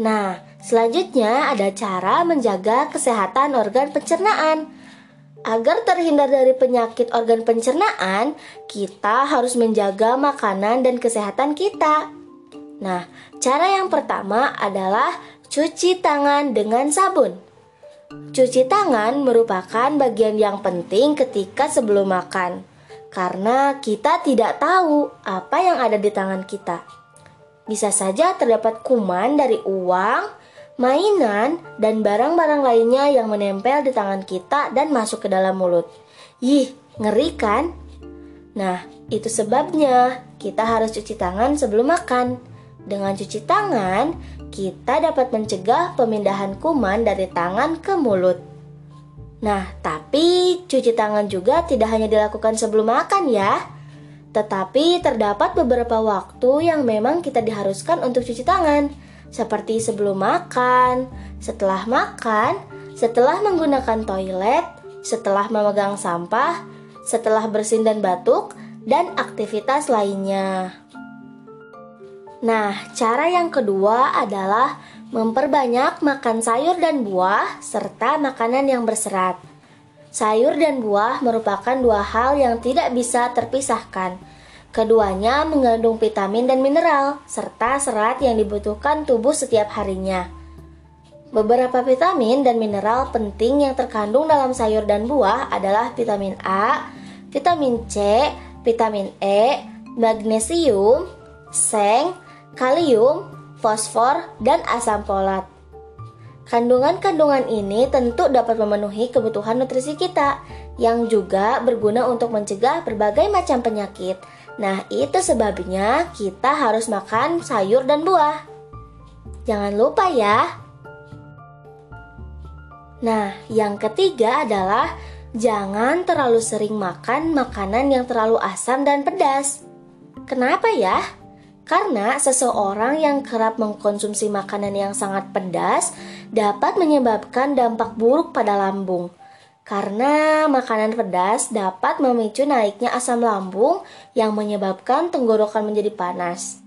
Nah, selanjutnya ada cara menjaga kesehatan organ pencernaan. Agar terhindar dari penyakit organ pencernaan, kita harus menjaga makanan dan kesehatan kita. Nah, cara yang pertama adalah cuci tangan dengan sabun. Cuci tangan merupakan bagian yang penting ketika sebelum makan, karena kita tidak tahu apa yang ada di tangan kita. Bisa saja terdapat kuman dari uang, mainan, dan barang-barang lainnya yang menempel di tangan kita dan masuk ke dalam mulut. Yih, ngeri kan? Nah, itu sebabnya kita harus cuci tangan sebelum makan. Dengan cuci tangan, kita dapat mencegah pemindahan kuman dari tangan ke mulut. Nah, tapi cuci tangan juga tidak hanya dilakukan sebelum makan ya. Tetapi terdapat beberapa waktu yang memang kita diharuskan untuk cuci tangan seperti sebelum makan, setelah makan, setelah menggunakan toilet, setelah memegang sampah, setelah bersin dan batuk, dan aktivitas lainnya. Nah, cara yang kedua adalah memperbanyak makan sayur dan buah serta makanan yang berserat. Sayur dan buah merupakan dua hal yang tidak bisa terpisahkan Keduanya mengandung vitamin dan mineral, serta serat yang dibutuhkan tubuh setiap harinya. Beberapa vitamin dan mineral penting yang terkandung dalam sayur dan buah adalah vitamin A, vitamin C, vitamin E, magnesium, seng, kalium, fosfor, dan asam folat. Kandungan-kandungan ini tentu dapat memenuhi kebutuhan nutrisi kita, yang juga berguna untuk mencegah berbagai macam penyakit, Nah, itu sebabnya kita harus makan sayur dan buah. Jangan lupa ya. Nah, yang ketiga adalah jangan terlalu sering makan makanan yang terlalu asam dan pedas. Kenapa ya? Karena seseorang yang kerap mengkonsumsi makanan yang sangat pedas dapat menyebabkan dampak buruk pada lambung. Karena makanan pedas dapat memicu naiknya asam lambung yang menyebabkan tenggorokan menjadi panas.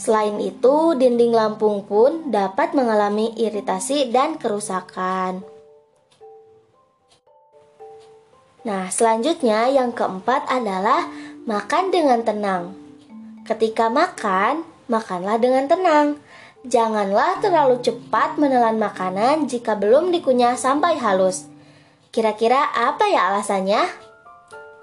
Selain itu, dinding lambung pun dapat mengalami iritasi dan kerusakan. Nah, selanjutnya yang keempat adalah makan dengan tenang. Ketika makan, makanlah dengan tenang. Janganlah terlalu cepat menelan makanan jika belum dikunyah sampai halus. Kira-kira apa ya alasannya?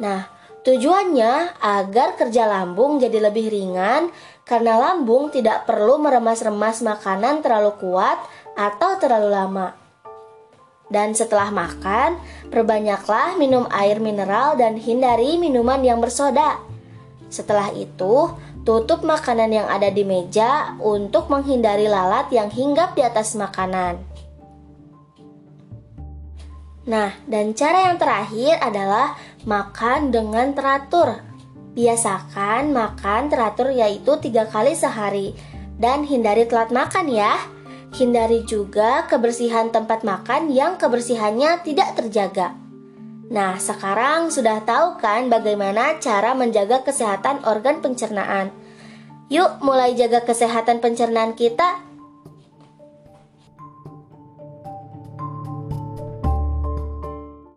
Nah, tujuannya agar kerja lambung jadi lebih ringan karena lambung tidak perlu meremas-remas makanan terlalu kuat atau terlalu lama. Dan setelah makan, perbanyaklah minum air mineral dan hindari minuman yang bersoda. Setelah itu, tutup makanan yang ada di meja untuk menghindari lalat yang hinggap di atas makanan. Nah, dan cara yang terakhir adalah makan dengan teratur. Biasakan makan teratur yaitu tiga kali sehari dan hindari telat makan ya. Hindari juga kebersihan tempat makan yang kebersihannya tidak terjaga. Nah, sekarang sudah tahu kan bagaimana cara menjaga kesehatan organ pencernaan? Yuk mulai jaga kesehatan pencernaan kita